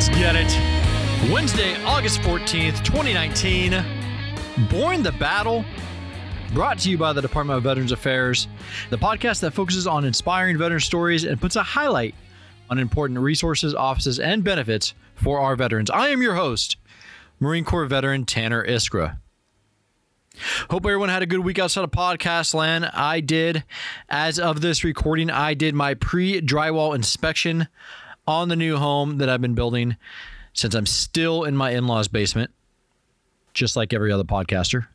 Let's get it. Wednesday, August 14th, 2019. Borne the Battle, brought to you by the Department of Veterans Affairs, the podcast that focuses on inspiring veteran stories and puts a highlight on important resources, offices, and benefits for our veterans. I am your host, Marine Corps veteran Tanner Iskra. Hope everyone had a good week outside of podcast land. I did. As of this recording, I did my pre drywall inspection on the new home that I've been building since I'm still in my in law's basement, just like every other podcaster.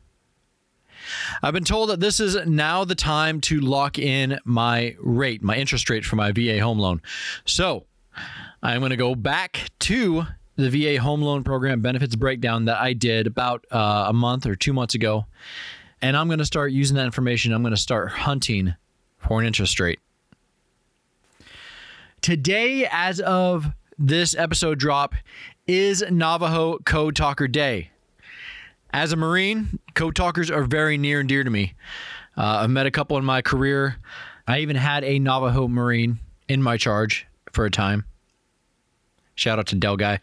I've been told that this is now the time to lock in my rate, my interest rate for my VA home loan. So I'm going to go back to the VA home loan program benefits breakdown that I did about uh, a month or two months ago. And I'm going to start using that information. I'm going to start hunting for an interest rate. Today, as of this episode drop, is Navajo Code Talker Day. As a Marine, code talkers are very near and dear to me. Uh, I've met a couple in my career. I even had a Navajo Marine in my charge for a time. Shout out to Del Guy.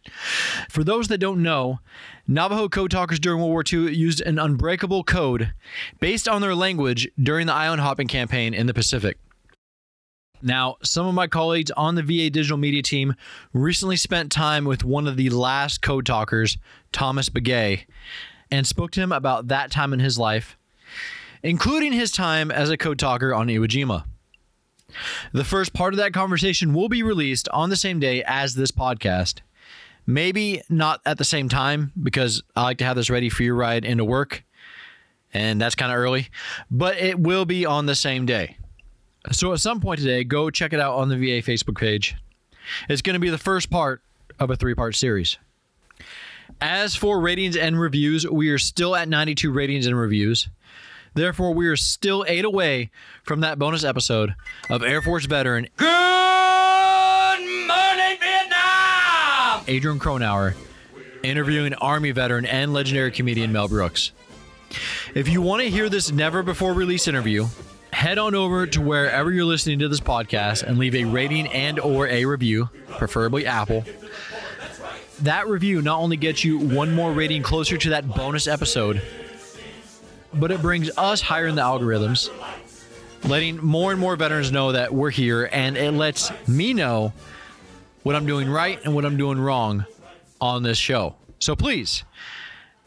For those that don't know, Navajo code talkers during World War II used an unbreakable code based on their language during the island hopping campaign in the Pacific. Now, some of my colleagues on the VA digital media team recently spent time with one of the last code talkers, Thomas Begay, and spoke to him about that time in his life, including his time as a code talker on Iwo Jima. The first part of that conversation will be released on the same day as this podcast. Maybe not at the same time because I like to have this ready for your ride into work, and that's kind of early, but it will be on the same day. So at some point today, go check it out on the VA Facebook page. It's going to be the first part of a three part series. As for ratings and reviews, we are still at 92 ratings and reviews. Therefore, we are still eight away from that bonus episode of Air Force veteran. Good morning, Vietnam! Adrian Cronauer interviewing Army veteran and legendary comedian Mel Brooks. If you want to hear this never before release interview, head on over to wherever you're listening to this podcast and leave a rating and or a review, preferably Apple. That review not only gets you one more rating closer to that bonus episode, but it brings us higher in the algorithms, letting more and more veterans know that we're here, and it lets me know what I'm doing right and what I'm doing wrong on this show. So please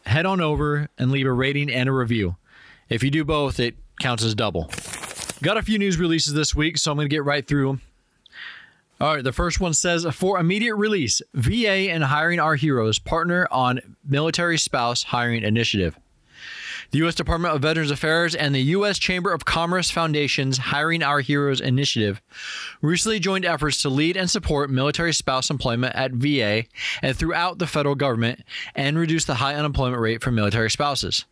head on over and leave a rating and a review. If you do both, it counts as double. Got a few news releases this week, so I'm going to get right through them. All right, the first one says for immediate release, VA and Hiring Our Heroes partner on military spouse hiring initiative. The U.S. Department of Veterans Affairs and the U.S. Chamber of Commerce Foundation's Hiring Our Heroes initiative recently joined efforts to lead and support military spouse employment at VA and throughout the federal government and reduce the high unemployment rate for military spouses.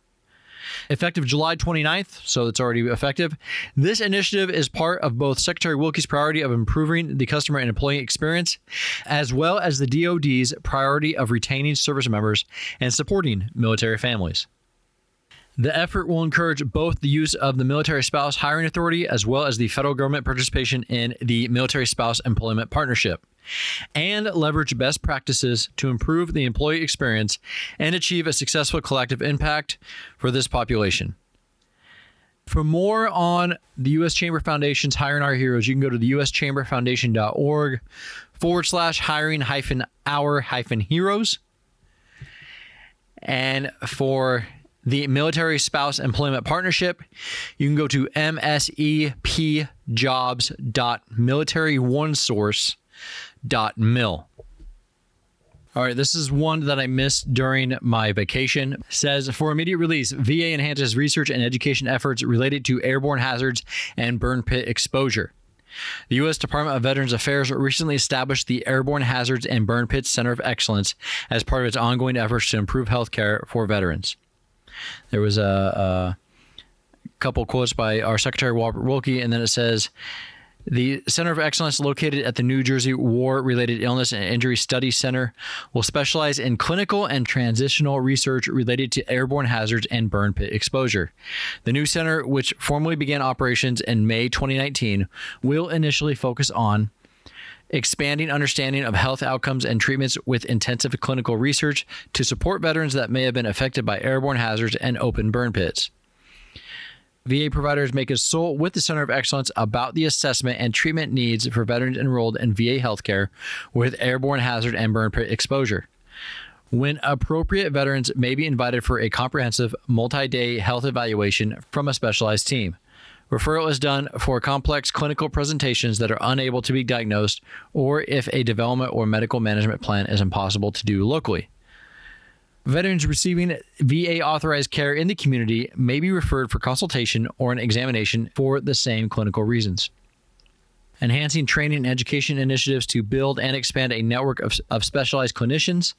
Effective July 29th, so it's already effective. This initiative is part of both Secretary Wilkie's priority of improving the customer and employee experience, as well as the DoD's priority of retaining service members and supporting military families. The effort will encourage both the use of the Military Spouse Hiring Authority as well as the federal government participation in the Military Spouse Employment Partnership and leverage best practices to improve the employee experience and achieve a successful collective impact for this population. For more on the U.S. Chamber Foundation's Hiring Our Heroes, you can go to the uschamberfoundation.org forward slash hiring hyphen our hyphen heroes. And for the Military Spouse Employment Partnership, you can go to msepjobs.militaryonesource.mil. All right, this is one that I missed during my vacation. It says for immediate release, VA enhances research and education efforts related to airborne hazards and burn pit exposure. The U.S. Department of Veterans Affairs recently established the Airborne Hazards and Burn Pits Center of Excellence as part of its ongoing efforts to improve health care for veterans. There was a, a couple quotes by our Secretary Robert Wilkie, and then it says, the Center of Excellence, located at the New Jersey War Related Illness and Injury Study Center, will specialize in clinical and transitional research related to airborne hazards and burn pit exposure. The new center, which formally began operations in May 2019, will initially focus on expanding understanding of health outcomes and treatments with intensive clinical research to support veterans that may have been affected by airborne hazards and open burn pits. VA providers make a consult with the Center of Excellence about the assessment and treatment needs for veterans enrolled in VA healthcare with airborne hazard and burn exposure. When appropriate, veterans may be invited for a comprehensive multi day health evaluation from a specialized team. Referral is done for complex clinical presentations that are unable to be diagnosed or if a development or medical management plan is impossible to do locally. Veterans receiving VA authorized care in the community may be referred for consultation or an examination for the same clinical reasons. Enhancing training and education initiatives to build and expand a network of, of specialized clinicians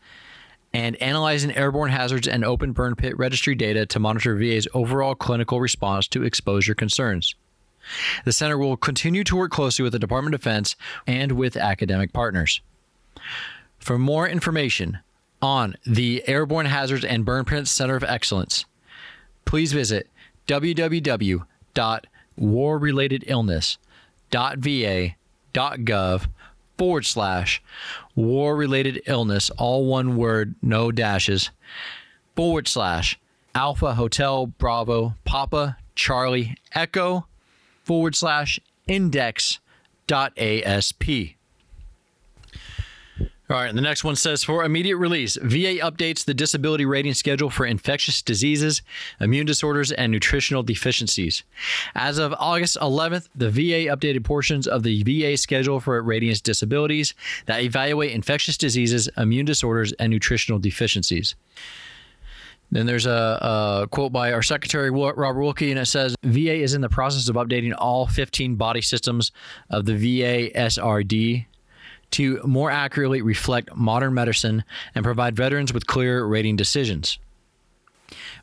and analyzing airborne hazards and open burn pit registry data to monitor VA's overall clinical response to exposure concerns. The center will continue to work closely with the Department of Defense and with academic partners. For more information on the Airborne Hazards and Burn Pit Center of Excellence, please visit www.warrelatedillness.va.gov forward slash war related illness, all one word, no dashes, forward slash Alpha Hotel Bravo Papa Charlie Echo forward slash index dot ASP. All right, the next one says for immediate release, VA updates the disability rating schedule for infectious diseases, immune disorders, and nutritional deficiencies. As of August 11th, the VA updated portions of the VA schedule for rating disabilities that evaluate infectious diseases, immune disorders, and nutritional deficiencies. Then there's a, a, quote by our secretary, Robert Wilkie, and it says VA is in the process of updating all 15 body systems of the VA SRD to more accurately reflect modern medicine and provide veterans with clear rating decisions.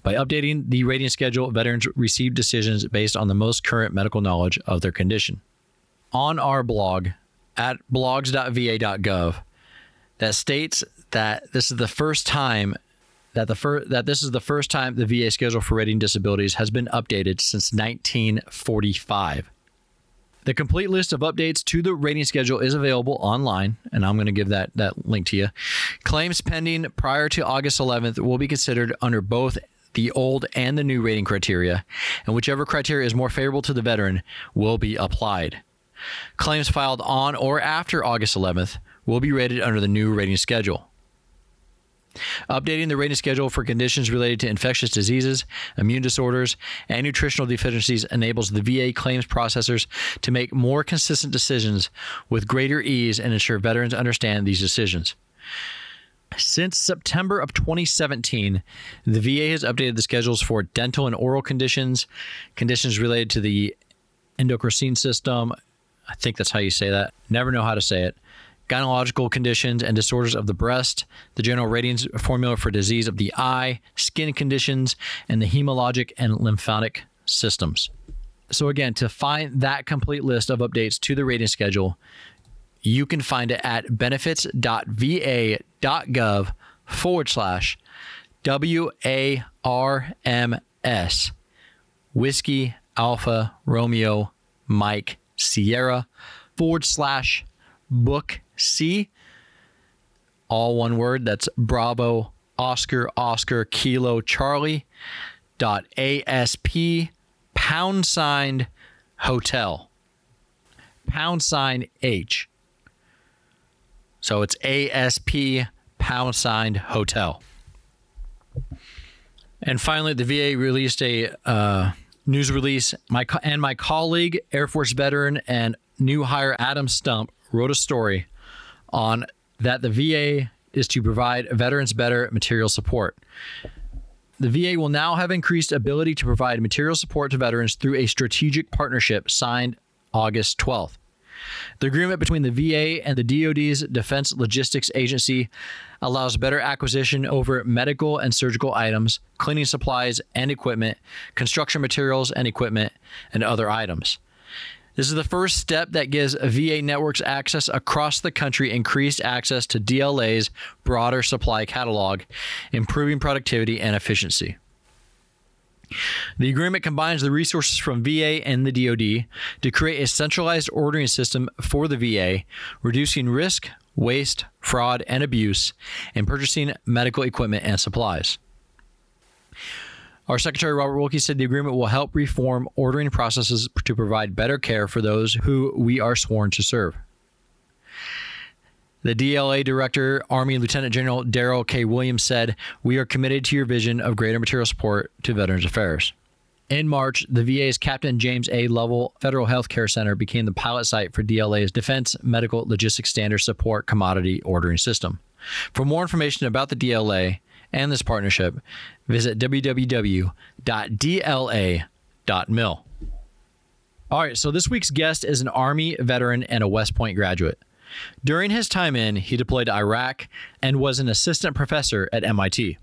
By updating the rating schedule, veterans receive decisions based on the most current medical knowledge of their condition. On our blog at blogs.va.gov, that states that this is the first time that the fir- that this is the first time the VA schedule for rating disabilities has been updated since 1945. The complete list of updates to the rating schedule is available online, and I'm going to give that, that link to you. Claims pending prior to August 11th will be considered under both the old and the new rating criteria, and whichever criteria is more favorable to the veteran will be applied. Claims filed on or after August 11th will be rated under the new rating schedule. Updating the rating schedule for conditions related to infectious diseases, immune disorders, and nutritional deficiencies enables the VA claims processors to make more consistent decisions with greater ease and ensure veterans understand these decisions. Since September of 2017, the VA has updated the schedules for dental and oral conditions, conditions related to the endocrine system. I think that's how you say that. Never know how to say it gynecological conditions and disorders of the breast, the general ratings formula for disease of the eye, skin conditions, and the hemologic and lymphatic systems. So, again, to find that complete list of updates to the rating schedule, you can find it at benefits.va.gov forward slash WARMS Whiskey Alpha Romeo Mike Sierra forward slash book C, all one word. That's Bravo Oscar Oscar Kilo Charlie dot ASP pound sign hotel. Pound sign H. So it's ASP pound sign hotel. And finally, the VA released a uh, news release. My and my colleague, Air Force veteran and new hire Adam Stump, wrote a story on that the VA is to provide veterans better material support. The VA will now have increased ability to provide material support to veterans through a strategic partnership signed August 12th. The agreement between the VA and the DoD's Defense Logistics Agency allows better acquisition over medical and surgical items, cleaning supplies and equipment, construction materials and equipment, and other items. This is the first step that gives VA networks access across the country increased access to DLA's broader supply catalog, improving productivity and efficiency. The agreement combines the resources from VA and the DoD to create a centralized ordering system for the VA, reducing risk, waste, fraud, and abuse in purchasing medical equipment and supplies. Our Secretary Robert Wilkie said the agreement will help reform ordering processes to provide better care for those who we are sworn to serve. The DLA Director, Army Lieutenant General Darrell K. Williams said, We are committed to your vision of greater material support to Veterans Affairs. In March, the VA's Captain James A. Lovell Federal Health Care Center became the pilot site for DLA's Defense Medical Logistics Standard Support Commodity Ordering System. For more information about the DLA and this partnership, visit www.dla.mil. All right, so this week's guest is an Army veteran and a West Point graduate. During his time in, he deployed to Iraq and was an assistant professor at MIT.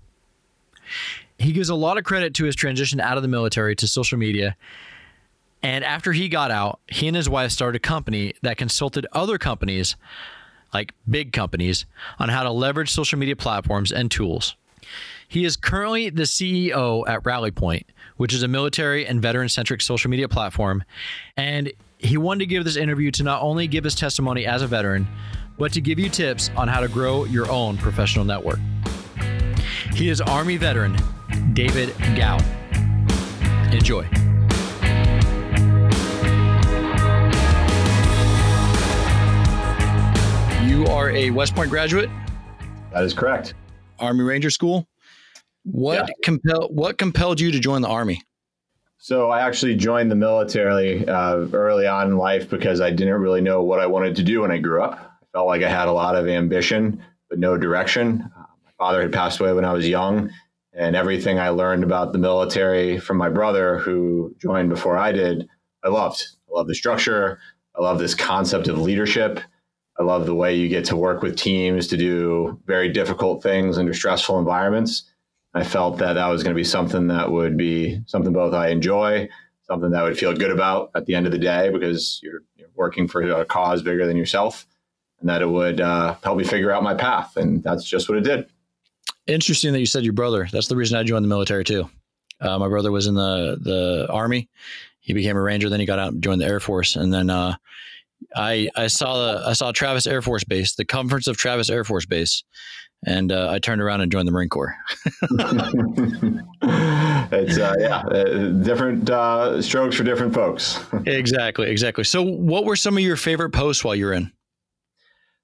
He gives a lot of credit to his transition out of the military to social media. And after he got out, he and his wife started a company that consulted other companies, like big companies, on how to leverage social media platforms and tools. He is currently the CEO at RallyPoint, which is a military and veteran centric social media platform. And he wanted to give this interview to not only give his testimony as a veteran, but to give you tips on how to grow your own professional network. He is Army veteran David Gowel. Enjoy. You are a West Point graduate? That is correct. Army Ranger School? What yeah. compel what compelled you to join the army? So I actually joined the military uh, early on in life because I didn't really know what I wanted to do when I grew up. I felt like I had a lot of ambition but no direction. Uh, my father had passed away when I was young, and everything I learned about the military from my brother, who joined before I did, I loved. I love the structure. I love this concept of leadership. I love the way you get to work with teams to do very difficult things under stressful environments. I felt that that was going to be something that would be something both I enjoy, something that I would feel good about at the end of the day because you're, you're working for a cause bigger than yourself, and that it would uh, help me figure out my path. And that's just what it did. Interesting that you said your brother. That's the reason I joined the military too. Uh, my brother was in the the army. He became a ranger. Then he got out and joined the Air Force. And then uh, I I saw the I saw Travis Air Force Base, the comforts of Travis Air Force Base, and uh, I turned around and joined the Marine Corps. it's uh, yeah, uh, different uh, strokes for different folks. exactly, exactly. So, what were some of your favorite posts while you were in?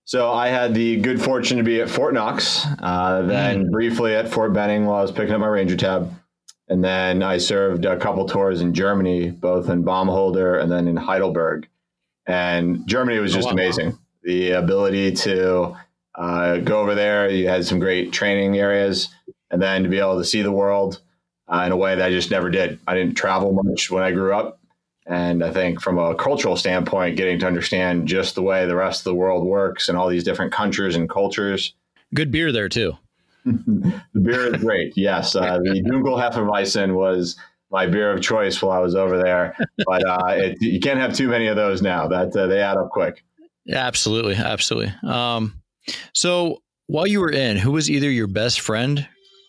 So I had the good fortune to be at Fort Knox, uh, then mm. briefly at Fort Benning while I was picking up my Ranger tab. And then I served a couple tours in Germany, both in Baumholder and then in Heidelberg. And Germany was oh, just oh, wow, amazing. The ability to uh, go over there, you had some great training areas, and then to be able to see the world uh, in a way that I just never did. I didn't travel much when I grew up. And I think from a cultural standpoint, getting to understand just the way the rest of the world works and all these different countries and cultures. Good beer there too. the beer is great. Yes, uh, the Dunkel Hefeweizen was my beer of choice while I was over there. But uh, it, you can't have too many of those now. That uh, they add up quick. Yeah, absolutely, absolutely. Um, so while you were in, who was either your best friend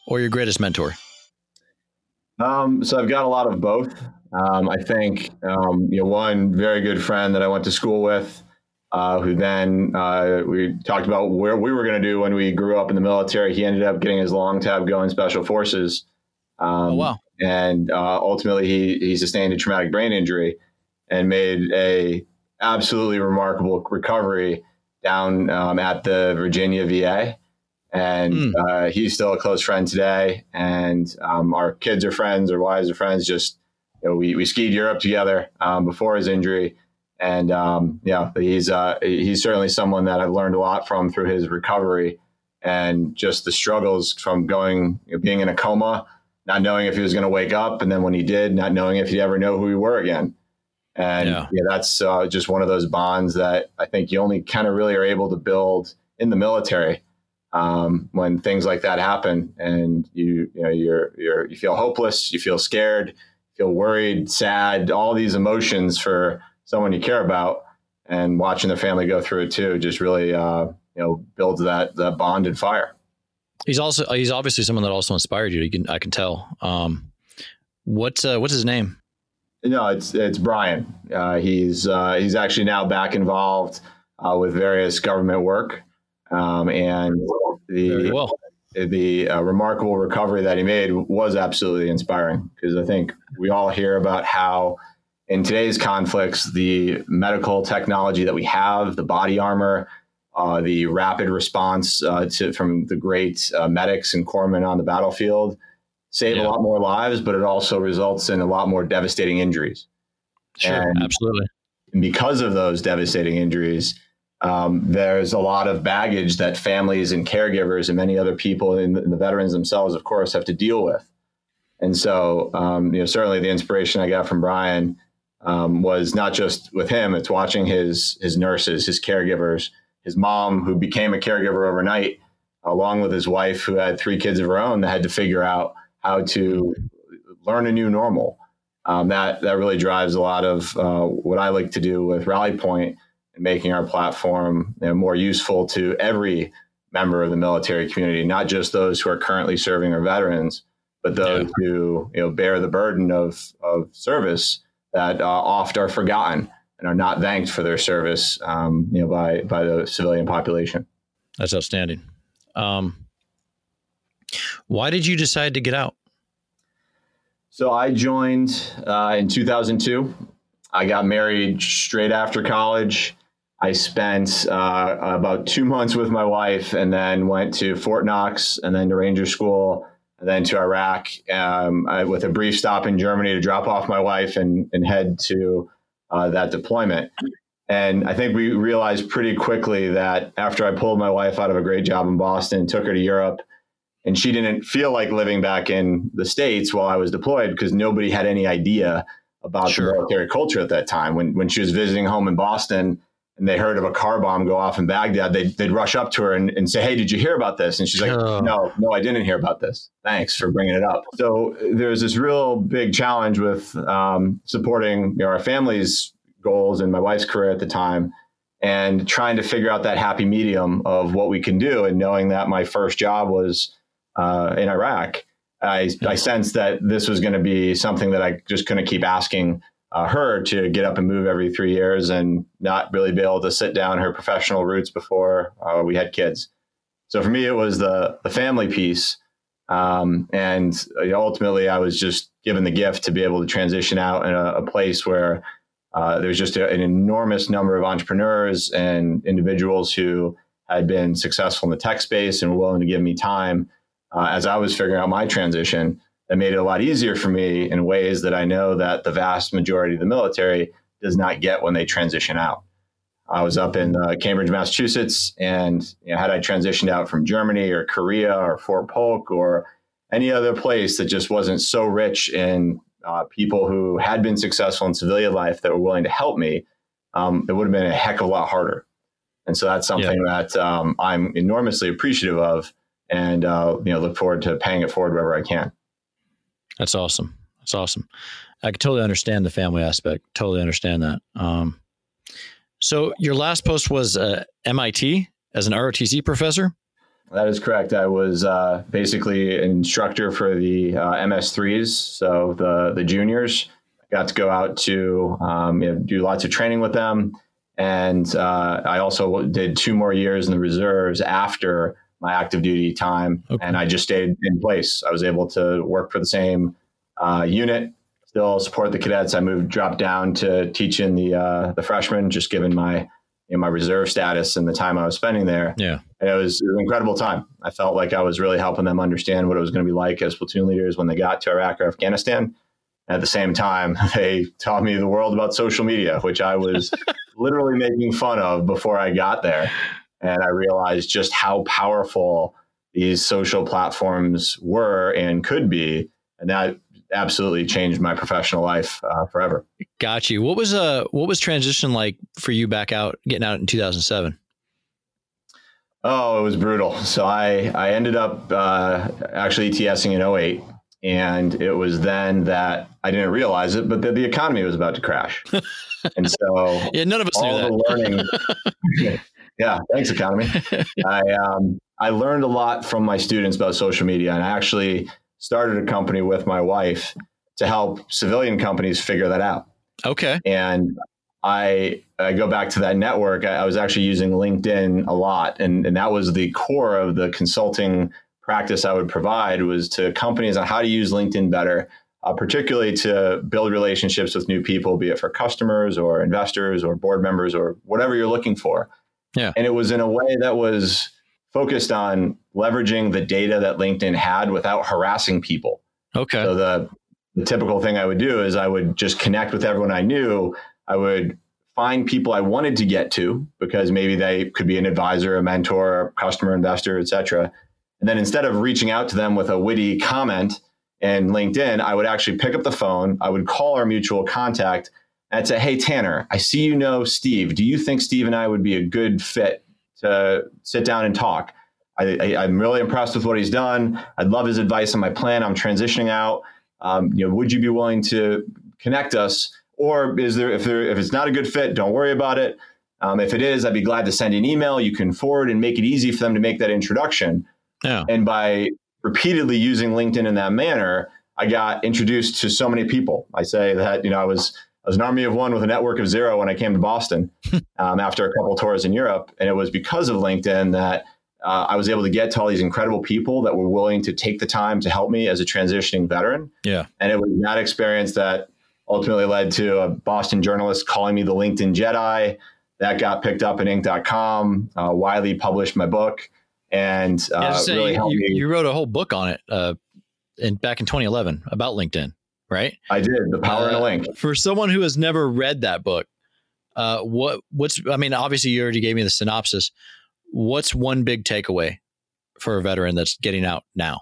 or your greatest mentor? Um, so I've got a lot of both. Um, I think um, you know one very good friend that I went to school with, uh, who then uh, we talked about where we were going to do when we grew up in the military. He ended up getting his long tab going special forces. Um, oh wow! And uh, ultimately, he he sustained a traumatic brain injury and made a absolutely remarkable recovery down um, at the Virginia VA and mm. uh, he's still a close friend today. And um, our kids are friends, our wives are friends. Just you know, we we skied Europe together um, before his injury, and um, yeah, he's uh, he's certainly someone that I've learned a lot from through his recovery and just the struggles from going being in a coma, not knowing if he was going to wake up, and then when he did, not knowing if he'd ever know who we were again. And yeah, yeah that's uh, just one of those bonds that I think you only kind of really are able to build in the military um, when things like that happen, and you you know you're you're you feel hopeless, you feel scared, feel worried, sad, all these emotions for someone you care about, and watching the family go through it too just really uh, you know builds that that bond and fire. He's also he's obviously someone that also inspired you. you can, I can tell. Um, What's uh, what's his name? No, it's it's Brian. Uh, he's uh, he's actually now back involved uh, with various government work, um, and the well. the uh, remarkable recovery that he made was absolutely inspiring because I think we all hear about how in today's conflicts the medical technology that we have, the body armor, uh, the rapid response uh, to from the great medics and corpsmen on the battlefield save yeah. a lot more lives, but it also results in a lot more devastating injuries. Sure, and absolutely. Because of those devastating injuries, um, there's a lot of baggage that families and caregivers and many other people and the, the veterans themselves, of course, have to deal with. And so, um, you know, certainly the inspiration I got from Brian um, was not just with him; it's watching his his nurses, his caregivers, his mom, who became a caregiver overnight, along with his wife, who had three kids of her own, that had to figure out how to learn a new normal. Um, that that really drives a lot of uh, what I like to do with Rally Point and making our platform you know, more useful to every member of the military community, not just those who are currently serving or veterans, but those yeah. who you know bear the burden of of service that uh, oft are forgotten and are not thanked for their service, um, you know, by by the civilian population. That's outstanding. Um, why did you decide to get out? So I joined uh, in 2002. I got married straight after college. I spent uh, about two months with my wife and then went to Fort Knox and then to Ranger School and then to Iraq um, I, with a brief stop in Germany to drop off my wife and, and head to uh, that deployment. And I think we realized pretty quickly that after I pulled my wife out of a great job in Boston, took her to Europe, and she didn't feel like living back in the states while I was deployed because nobody had any idea about sure. the military culture at that time. When when she was visiting home in Boston and they heard of a car bomb go off in Baghdad, they'd, they'd rush up to her and, and say, "Hey, did you hear about this?" And she's like, oh. "No, no, I didn't hear about this. Thanks for bringing it up." So there's this real big challenge with um, supporting you know, our family's goals and my wife's career at the time and trying to figure out that happy medium of what we can do and knowing that my first job was uh, in Iraq, I, I sensed that this was going to be something that I just couldn't keep asking uh, her to get up and move every three years and not really be able to sit down her professional roots before uh, we had kids. So for me, it was the the family piece, um, and ultimately, I was just given the gift to be able to transition out in a, a place where uh, there's just a, an enormous number of entrepreneurs and individuals who had been successful in the tech space and were willing to give me time uh, as I was figuring out my transition that made it a lot easier for me in ways that I know that the vast majority of the military does not get when they transition out. I was up in uh, Cambridge, Massachusetts, and you know, had I transitioned out from Germany or Korea or Fort Polk or any other place that just wasn't so rich in uh, people who had been successful in civilian life that were willing to help me, um, it would have been a heck of a lot harder. And so that's something yeah. that um, I'm enormously appreciative of and uh, you know look forward to paying it forward wherever I can. That's awesome. That's awesome. I can totally understand the family aspect. Totally understand that. Um, so your last post was uh, MIT as an ROTC professor. That is correct. I was uh, basically an instructor for the uh, MS3s, so the the juniors. Got to go out to um, you know, do lots of training with them, and uh, I also did two more years in the reserves after my active duty time, okay. and I just stayed in place. I was able to work for the same uh, unit, still support the cadets. I moved, dropped down to teaching the uh, the freshmen, just given my you know, my reserve status and the time I was spending there. Yeah, and it was, it was an incredible time. I felt like I was really helping them understand what it was going to be like as platoon leaders when they got to Iraq or Afghanistan. At the same time, they taught me the world about social media, which I was literally making fun of before I got there and I realized just how powerful these social platforms were and could be, and that absolutely changed my professional life uh, forever. Got you. What was uh what was transition like for you back out getting out in 2007? Oh, it was brutal. So I I ended up uh, actually ETSing in 08 and it was then that I didn't realize it, but that the economy was about to crash. and so yeah, none of us all knew that. learning Yeah, thanks, Economy. I um, I learned a lot from my students about social media, and I actually started a company with my wife to help civilian companies figure that out. Okay. And I, I go back to that network. I, I was actually using LinkedIn a lot, and, and that was the core of the consulting practice I would provide was to companies on how to use LinkedIn better, uh, particularly to build relationships with new people, be it for customers or investors or board members or whatever you're looking for. Yeah. And it was in a way that was focused on leveraging the data that LinkedIn had without harassing people. Okay. So the, the typical thing I would do is I would just connect with everyone I knew. I would find people I wanted to get to because maybe they could be an advisor, a mentor, a customer, investor, et cetera. And then instead of reaching out to them with a witty comment in LinkedIn, I would actually pick up the phone. I would call our mutual contact and say, Hey, Tanner, I see you know Steve. Do you think Steve and I would be a good fit to sit down and talk? I, am really impressed with what he's done. I'd love his advice on my plan. I'm transitioning out. Um, you know, would you be willing to connect us? Or is there if there if it's not a good fit, don't worry about it. Um, if it is, I'd be glad to send an email. You can forward and make it easy for them to make that introduction. Yeah. And by repeatedly using LinkedIn in that manner, I got introduced to so many people. I say that you know I was I was an army of one with a network of zero when I came to Boston um, after a couple tours in Europe, and it was because of LinkedIn that uh, I was able to get to all these incredible people that were willing to take the time to help me as a transitioning veteran. Yeah. And it was that experience that ultimately led to a Boston journalist calling me the LinkedIn Jedi. That got picked up in Inc.com. Uh, Wiley published my book and uh, Yeah, really you, helped you, me. you wrote a whole book on it uh, in back in 2011 about LinkedIn, right? I did the power in a Uh, link. For someone who has never read that book, uh, what what's I mean, obviously you already gave me the synopsis. What's one big takeaway for a veteran that's getting out now?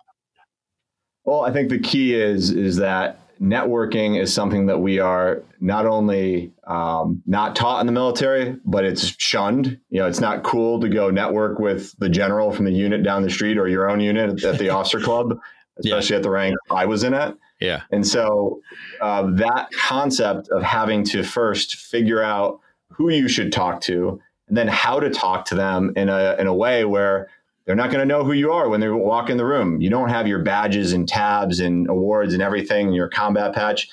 Well, I think the key is is that networking is something that we are not only um, not taught in the military, but it's shunned. You know, it's not cool to go network with the general from the unit down the street or your own unit at the officer club, especially at the rank I was in at. Yeah. And so uh, that concept of having to first figure out who you should talk to and then how to talk to them in a, in a way where they're not going to know who you are when they walk in the room. You don't have your badges and tabs and awards and everything, your combat patch.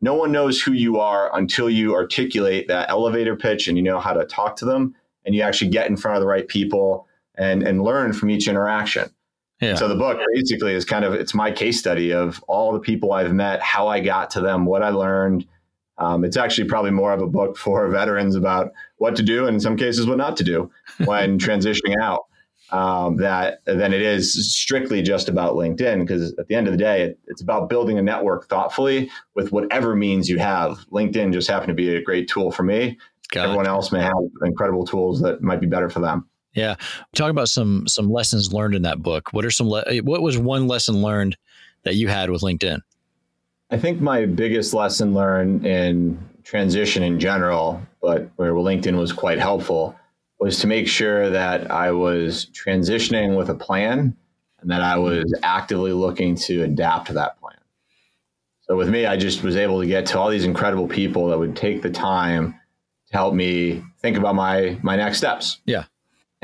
No one knows who you are until you articulate that elevator pitch and you know how to talk to them and you actually get in front of the right people and, and learn from each interaction. Yeah. So the book basically is kind of it's my case study of all the people I've met, how I got to them, what I learned. Um, it's actually probably more of a book for veterans about what to do and in some cases what not to do when transitioning out um, that than it is strictly just about LinkedIn because at the end of the day it, it's about building a network thoughtfully with whatever means you have. LinkedIn just happened to be a great tool for me. Got it. Everyone else may have incredible tools that might be better for them. Yeah, talk about some some lessons learned in that book. What are some le- what was one lesson learned that you had with LinkedIn? I think my biggest lesson learned in transition in general, but where LinkedIn was quite helpful, was to make sure that I was transitioning with a plan and that I was actively looking to adapt to that plan. So with me, I just was able to get to all these incredible people that would take the time to help me think about my my next steps. Yeah.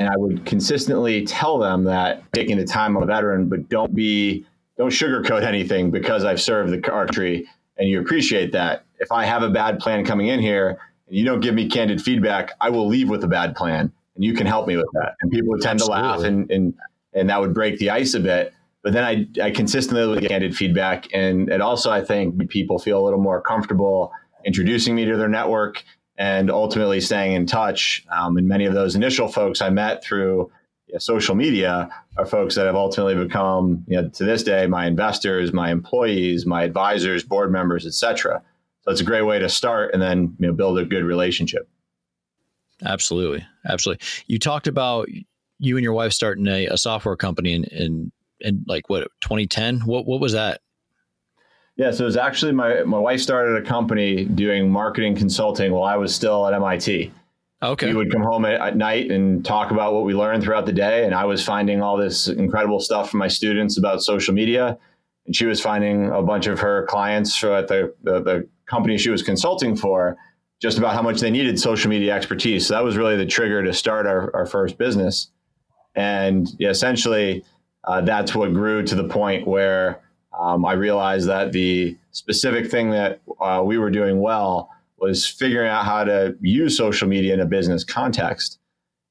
And I would consistently tell them that taking the time I'm a veteran, but don't be don't sugarcoat anything because I've served the country and you appreciate that. If I have a bad plan coming in here and you don't give me candid feedback, I will leave with a bad plan and you can help me with that. And people would tend to laugh and, and and that would break the ice a bit. But then I, I consistently would get candid feedback. And it also, I think, people feel a little more comfortable introducing me to their network and ultimately staying in touch. Um, and many of those initial folks I met through you know, social media are folks that have ultimately become, you know, to this day, my investors, my employees, my advisors, board members, et cetera. So it's a great way to start and then you know, build a good relationship. Absolutely, absolutely. You talked about you and your wife starting a, a software company in, in in like what 2010. What what was that? Yeah, so it was actually my my wife started a company doing marketing consulting while I was still at MIT. Okay. We would come home at, at night and talk about what we learned throughout the day, and I was finding all this incredible stuff from my students about social media, and she was finding a bunch of her clients for at the, the the company she was consulting for just about how much they needed social media expertise. So that was really the trigger to start our, our first business, and yeah, essentially uh, that's what grew to the point where um, I realized that the specific thing that uh, we were doing well was figuring out how to use social media in a business context.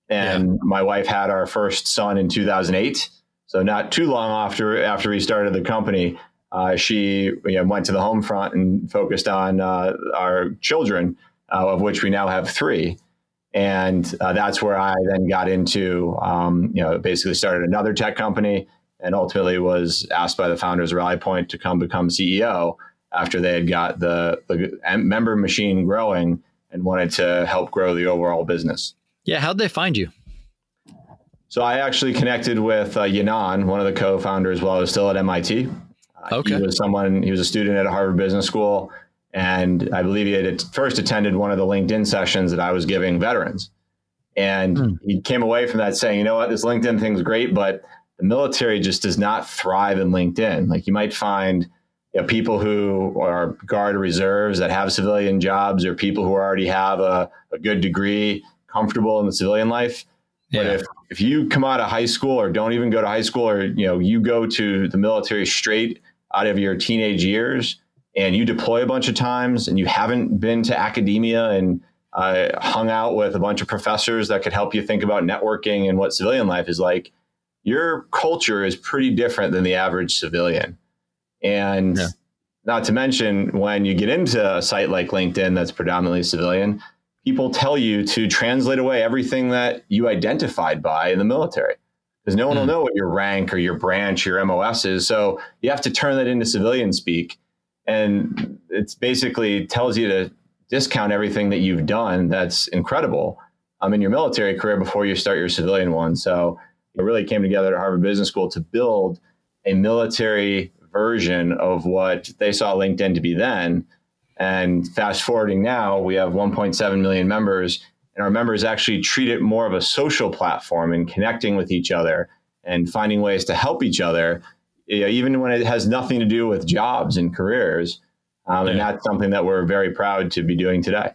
And yeah. my wife had our first son in 2008. So not too long after after we started the company, uh, she you know, went to the home front and focused on uh, our children, uh, of which we now have three. And uh, that's where I then got into, um, you know, basically started another tech company and ultimately was asked by the founders of Rally Point to come become CEO after they had got the, the member machine growing and wanted to help grow the overall business. Yeah, how'd they find you? So I actually connected with uh, Yinon, one of the co-founders, while I was still at MIT. Uh, okay. He was someone. He was a student at Harvard Business School, and I believe he had first attended one of the LinkedIn sessions that I was giving veterans. And hmm. he came away from that saying, "You know what? This LinkedIn thing's great, but the military just does not thrive in LinkedIn. Like you might find." You know, people who are guard reserves that have civilian jobs or people who already have a, a good degree comfortable in the civilian life yeah. But if, if you come out of high school or don't even go to high school or you know you go to the military straight out of your teenage years and you deploy a bunch of times and you haven't been to academia and uh, hung out with a bunch of professors that could help you think about networking and what civilian life is like, your culture is pretty different than the average civilian. And yeah. not to mention, when you get into a site like LinkedIn that's predominantly civilian, people tell you to translate away everything that you identified by in the military because no one mm. will hmm. know what your rank or your branch, your MOS is. So you have to turn that into civilian speak. And it's basically tells you to discount everything that you've done that's incredible um, in your military career before you start your civilian one. So really came together at Harvard Business School to build a military version of what they saw LinkedIn to be then and fast forwarding now, we have 1.7 million members, and our members actually treat it more of a social platform and connecting with each other and finding ways to help each other, you know, even when it has nothing to do with jobs and careers. Um, yeah. And that's something that we're very proud to be doing today.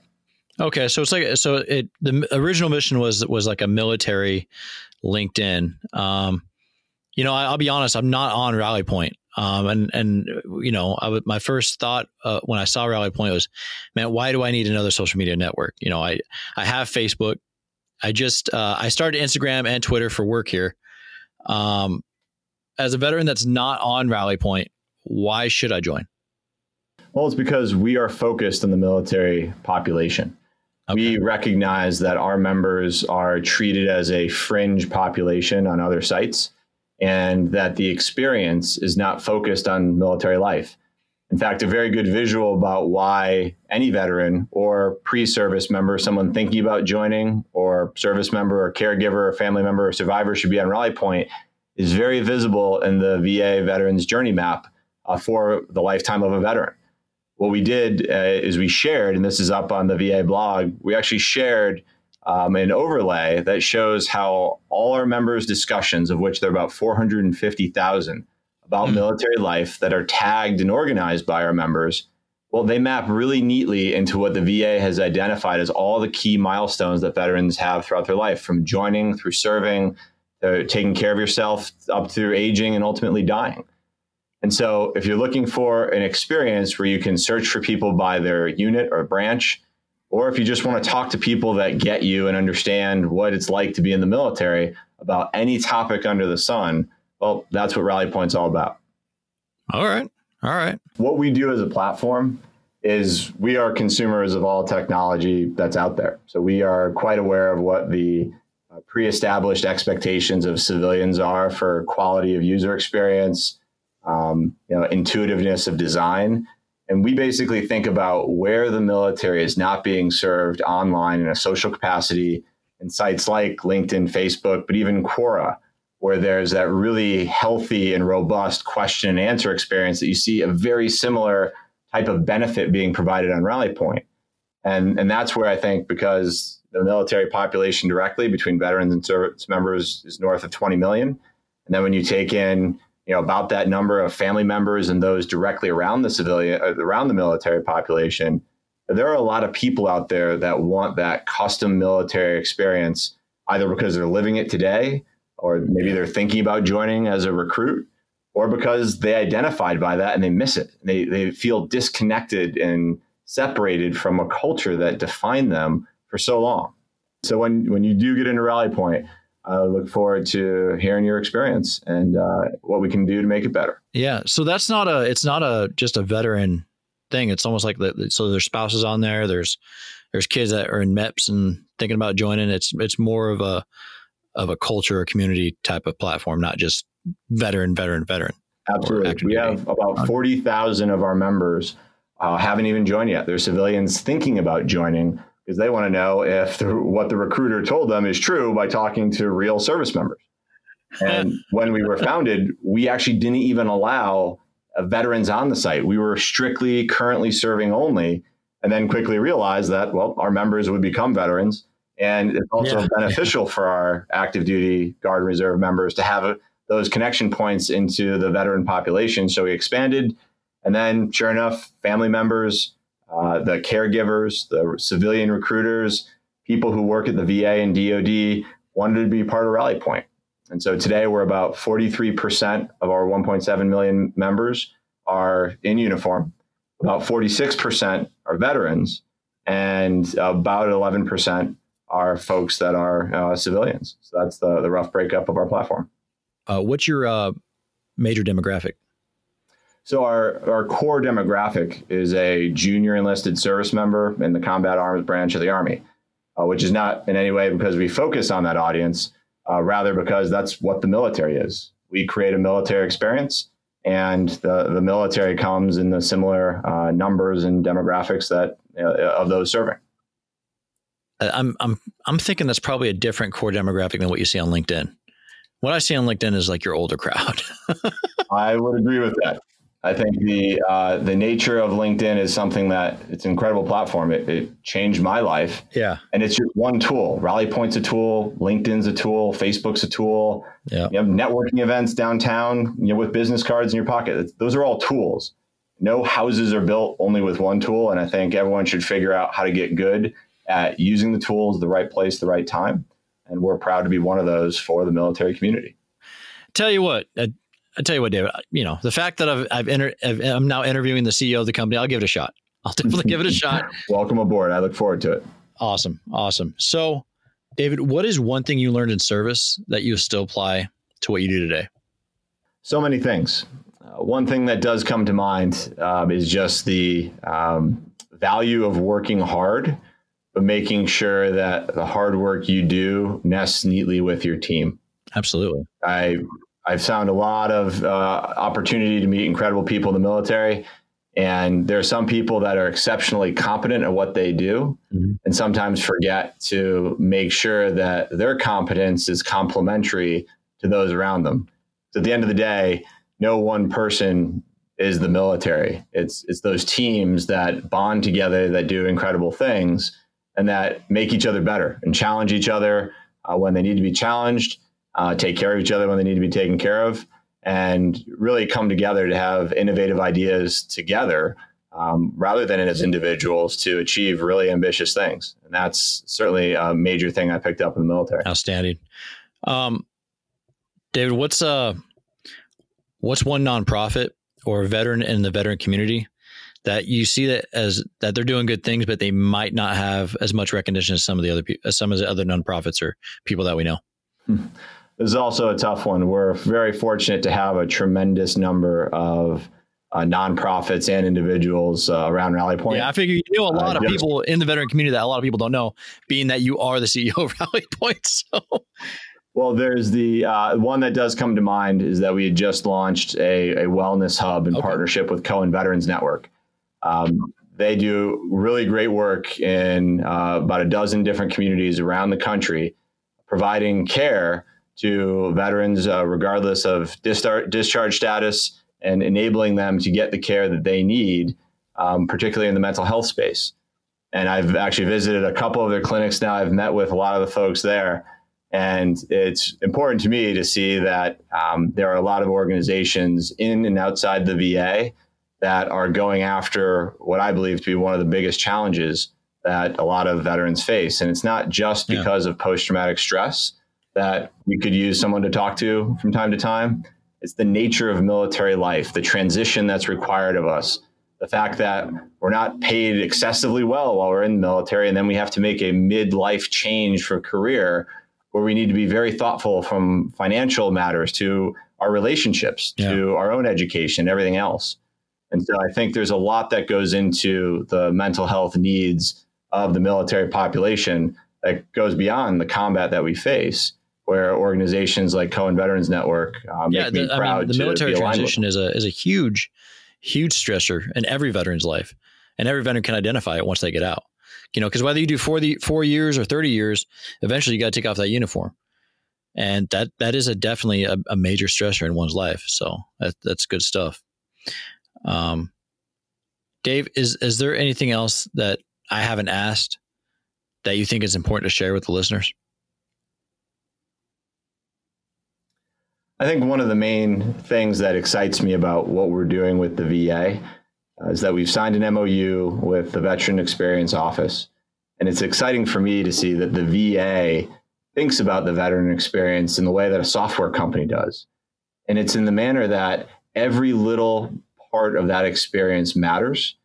Okay, so it's like so it the original mission was was like a military LinkedIn. Um, you know, I, will be honest, I'm not on Rally Point. Um, and and you know, my first thought uh, when I saw Rally Point was, man, why do I need another social media network? You know, I I have Facebook. I just uh, I started Instagram and Twitter for work here. Um, as a veteran that's not on Rally Point, why should I join? Well, it's because we are focused on the military population. Okay. We recognize that our members are treated as a fringe population on other sites and that the experience is not focused on military life. In fact, a very good visual about why any veteran or pre service member, someone thinking about joining, or service member, or caregiver, or family member, or survivor should be on Rally Point is very visible in the VA Veterans Journey Map uh, for the lifetime of a veteran. What we did uh, is we shared, and this is up on the VA blog, we actually shared um, an overlay that shows how all our members' discussions, of which there are about 450,000 about mm. military life that are tagged and organized by our members, well, they map really neatly into what the VA has identified as all the key milestones that veterans have throughout their life, from joining through serving, to taking care of yourself, up through aging, and ultimately dying. And so, if you're looking for an experience where you can search for people by their unit or branch, or if you just want to talk to people that get you and understand what it's like to be in the military about any topic under the sun, well, that's what Rally Point's all about. All right. All right. What we do as a platform is we are consumers of all technology that's out there. So we are quite aware of what the uh, pre-established expectations of civilians are for quality of user experience, um, you know, intuitiveness of design, and we basically think about where the military is not being served online in a social capacity in sites like LinkedIn, Facebook, but even Quora, where there's that really healthy and robust question and answer experience that you see a very similar type of benefit being provided on Rally Point. And, and that's where I think because the military population directly between veterans and service members is north of 20 million. And then when you take in you know about that number of family members and those directly around the civilian uh, around the military population there are a lot of people out there that want that custom military experience either because they're living it today or maybe they're thinking about joining as a recruit or because they identified by that and they miss it. They, they feel disconnected and separated from a culture that defined them for so long. So when, when you do get into Rally Point, I look forward to hearing your experience and uh, what we can do to make it better. Yeah. So that's not a, it's not a, just a veteran thing. It's almost like the, so there's spouses on there. There's, there's kids that are in MEPS and thinking about joining. It's, it's more of a, of a culture or community type of platform, not just veteran, veteran, veteran. Absolutely. We have about 40,000 of our members uh, haven't even joined yet. They're civilians thinking about joining because they want to know if the, what the recruiter told them is true by talking to real service members. And when we were founded, we actually didn't even allow uh, veterans on the site. We were strictly currently serving only, and then quickly realized that, well, our members would become veterans. And it's also yeah. beneficial for our active duty Guard and Reserve members to have those connection points into the veteran population. So we expanded. And then, sure enough, family members, uh, the caregivers, the civilian recruiters, people who work at the VA and DoD wanted to be part of Rally Point. And so today we're about 43% of our 1.7 million members are in uniform. About 46% are veterans, and about 11% are folks that are uh, civilians. So that's the, the rough breakup of our platform. Uh, what's your uh, major demographic? So our, our core demographic is a junior enlisted service member in the combat arms branch of the Army, uh, which is not in any way because we focus on that audience, uh, rather because that's what the military is. We create a military experience, and the, the military comes in the similar uh, numbers and demographics that uh, of those serving. I'm I'm I'm thinking that's probably a different core demographic than what you see on LinkedIn. What I see on LinkedIn is like your older crowd. I would agree with that. I think the uh, the nature of LinkedIn is something that it's an incredible platform. It, it, changed my life. Yeah, and it's just one tool. Rally Point's a tool. LinkedIn's a tool. Facebook's a tool. Yeah, you have networking events downtown. You know, with business cards in your pocket. Those are all tools. No houses are built only with one tool, and I think everyone should figure out how to get good at using the tools, the right place, the right time. And we're proud to be one of those for the military community. Tell you what, uh, I tell you what, David. You know, the fact that I've, I've, inter- I'm now interviewing the CEO of the company, I'll give it a shot. I'll definitely give it a shot. Welcome aboard. I look forward to it. Awesome, awesome. So, David, what is one thing you learned in service that you still apply to what you do today? So many things. Uh, one thing that does come to mind um, is just the um, value of working hard, but making sure that the hard work you do nests neatly with your team. Absolutely. I I've found a lot of uh, opportunity to meet incredible people in the military. And there are some people that are exceptionally competent at what they do mm-hmm. and sometimes forget to make sure that their competence is complementary to those around them. So at the end of the day, no one person is the military. It's it's those teams that bond together that do incredible things and that make each other better and challenge each other uh, when they need to be challenged uh, take care of each other when they need to be taken care of, and really come together to have innovative ideas together um, rather than as individuals to achieve really ambitious things. And that's certainly a major thing I picked up in the military. Outstanding. Um, David, what's uh, what's one nonprofit or veteran in the veteran community that you see that as that they're doing good things, but they might not have as much recognition as some of the other people, as some of the other nonprofits or people that we know. This is also a tough one. We're very fortunate to have a tremendous number of uh, nonprofits and individuals uh, around Rally Point. Yeah, I figure you know a uh, lot uh, of just, people in the veteran community that a lot of people don't know, being that you are the CEO of Rally Point. So. Well, there's the uh, one that does come to mind is that we had just launched a, a wellness hub in okay. partnership with Cohen Veterans Network. Um, they do really great work in uh, about a dozen different communities around the country, providing care to veterans, uh, regardless of discharge, discharge status, and enabling them to get the care that they need, um, particularly in the mental health space. And I've actually visited a couple of their clinics now. I've met with a lot of the folks there. And it's important to me to see that um, there are a lot of organizations in and outside the VA that are going after what I believe to be one of the biggest challenges that a lot of veterans face. And it's not just because yeah. of post traumatic stress, that we could use someone to talk to from time to time. It's the nature of military life, the transition that's required of us, the fact that we're not paid excessively well while we're in the military, and then we have to make a midlife change for career where we need to be very thoughtful from financial matters to our relationships, yeah. to our own education, everything else. And so I think there's a lot that goes into the mental health needs of the military population that goes beyond the combat that we face where organizations like Cohen Veterans Network make yeah, the, me proud. I mean, the military transition is a is a huge, huge stressor in every veteran's life, and every veteran can identify it once they get out. You know, because whether you do four the four years or thirty years, eventually you got to take off that uniform, and that that is a definitely a, a major stressor in one's life. So that, that's good stuff. Um, Dave, is is there anything else that I haven't asked that you think is important to share with the listeners? I think one of the main things that excites me about what we're doing with the VA uh, is that we've signed an MOU with the Veteran Experience Office. And it's exciting for me to see that the VA thinks about the veteran experience in the way that a software company does. And it's in the manner that every little part of that experience matters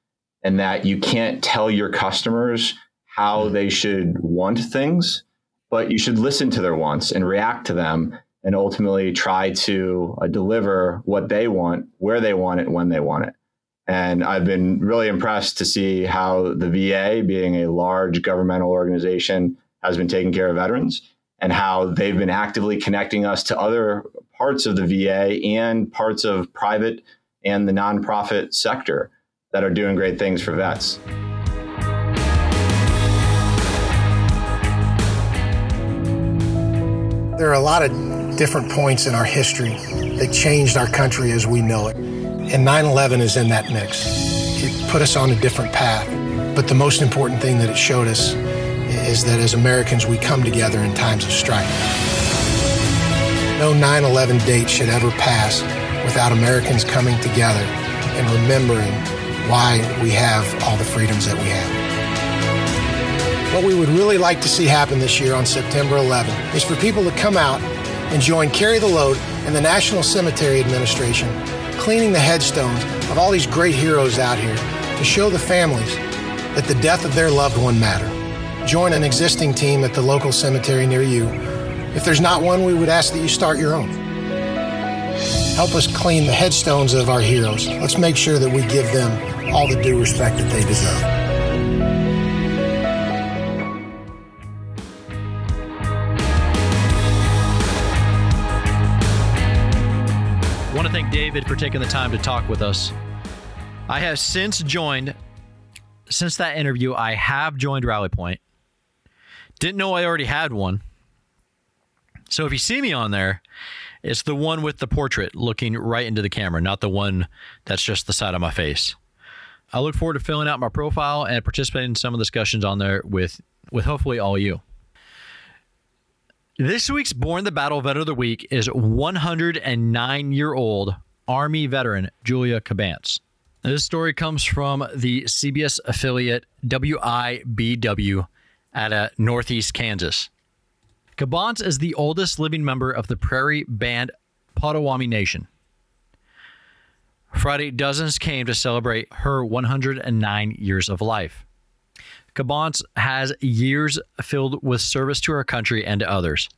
and that you can't tell your customers how they should want things, but you should listen to their wants and react to them and ultimately try to uh, deliver what they want, where they want it, when they want it. And I've been really impressed to see how the VA, being a large governmental organization, has been taking care of veterans and how they've been actively connecting us to other parts of the VA and parts of private and the nonprofit sector that are doing great things for vets. There are a lot of different points in our history that changed our country as we know it. And 9 11 is in that mix. It put us on a different path. But the most important thing that it showed us is that as Americans, we come together in times of strife. No 9 11 date should ever pass without Americans coming together and remembering why we have all the freedoms that we have. What we would really like to see happen this year on September 11 is for people to come out and join Carry the Load and the National Cemetery Administration cleaning the headstones of all these great heroes out here to show the families that the death of their loved one mattered. Join an existing team at the local cemetery near you. If there's not one, we would ask that you start your own. Help us clean the headstones of our heroes. Let's make sure that we give them all the due respect that they deserve. David for taking the time to talk with us. I have since joined, since that interview, I have joined Rally Point. Didn't know I already had one. So if you see me on there, it's the one with the portrait looking right into the camera, not the one that's just the side of my face. I look forward to filling out my profile and participating in some of the discussions on there with with hopefully all you. This week's Borne the Battle Vet of the Week is 109 year old Army veteran Julia Kabance. This story comes from the CBS affiliate WIBW at uh, Northeast Kansas. Kabance is the oldest living member of the Prairie Band Potawatomi Nation. Friday, dozens came to celebrate her 109 years of life. Kabance has years filled with service to her country and to others.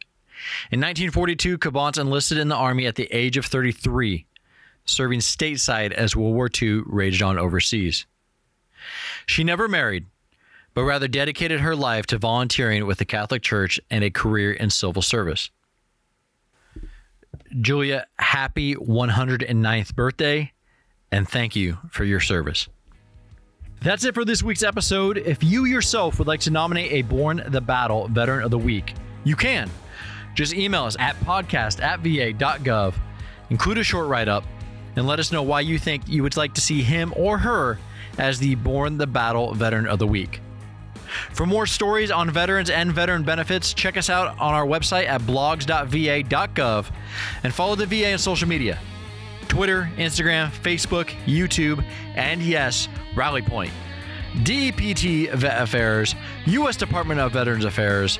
In 1942, Kabance enlisted in the Army at the age of 33 serving stateside as World War II raged on overseas. She never married, but rather dedicated her life to volunteering with the Catholic Church and a career in civil service. Julia, happy 109th birthday, and thank you for your service. That's it for this week's episode. If you yourself would like to nominate a Borne the Battle Veteran of the Week, you can. Just email us at podcast at va.gov, include a short write up, and let us know why you think you would like to see him or her as the Borne the Battle Veteran of the Week. For more stories on veterans and veteran benefits, check us out on our website at blogs.va.gov and follow the VA on social media Twitter, Instagram, Facebook, YouTube, and yes, Rally Point. DPT Vet Affairs, U.S. Department of Veterans Affairs.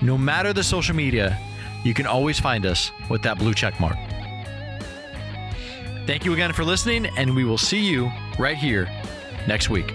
No matter the social media, you can always find us with that blue check mark. Thank you again for listening, and we will see you right here next week.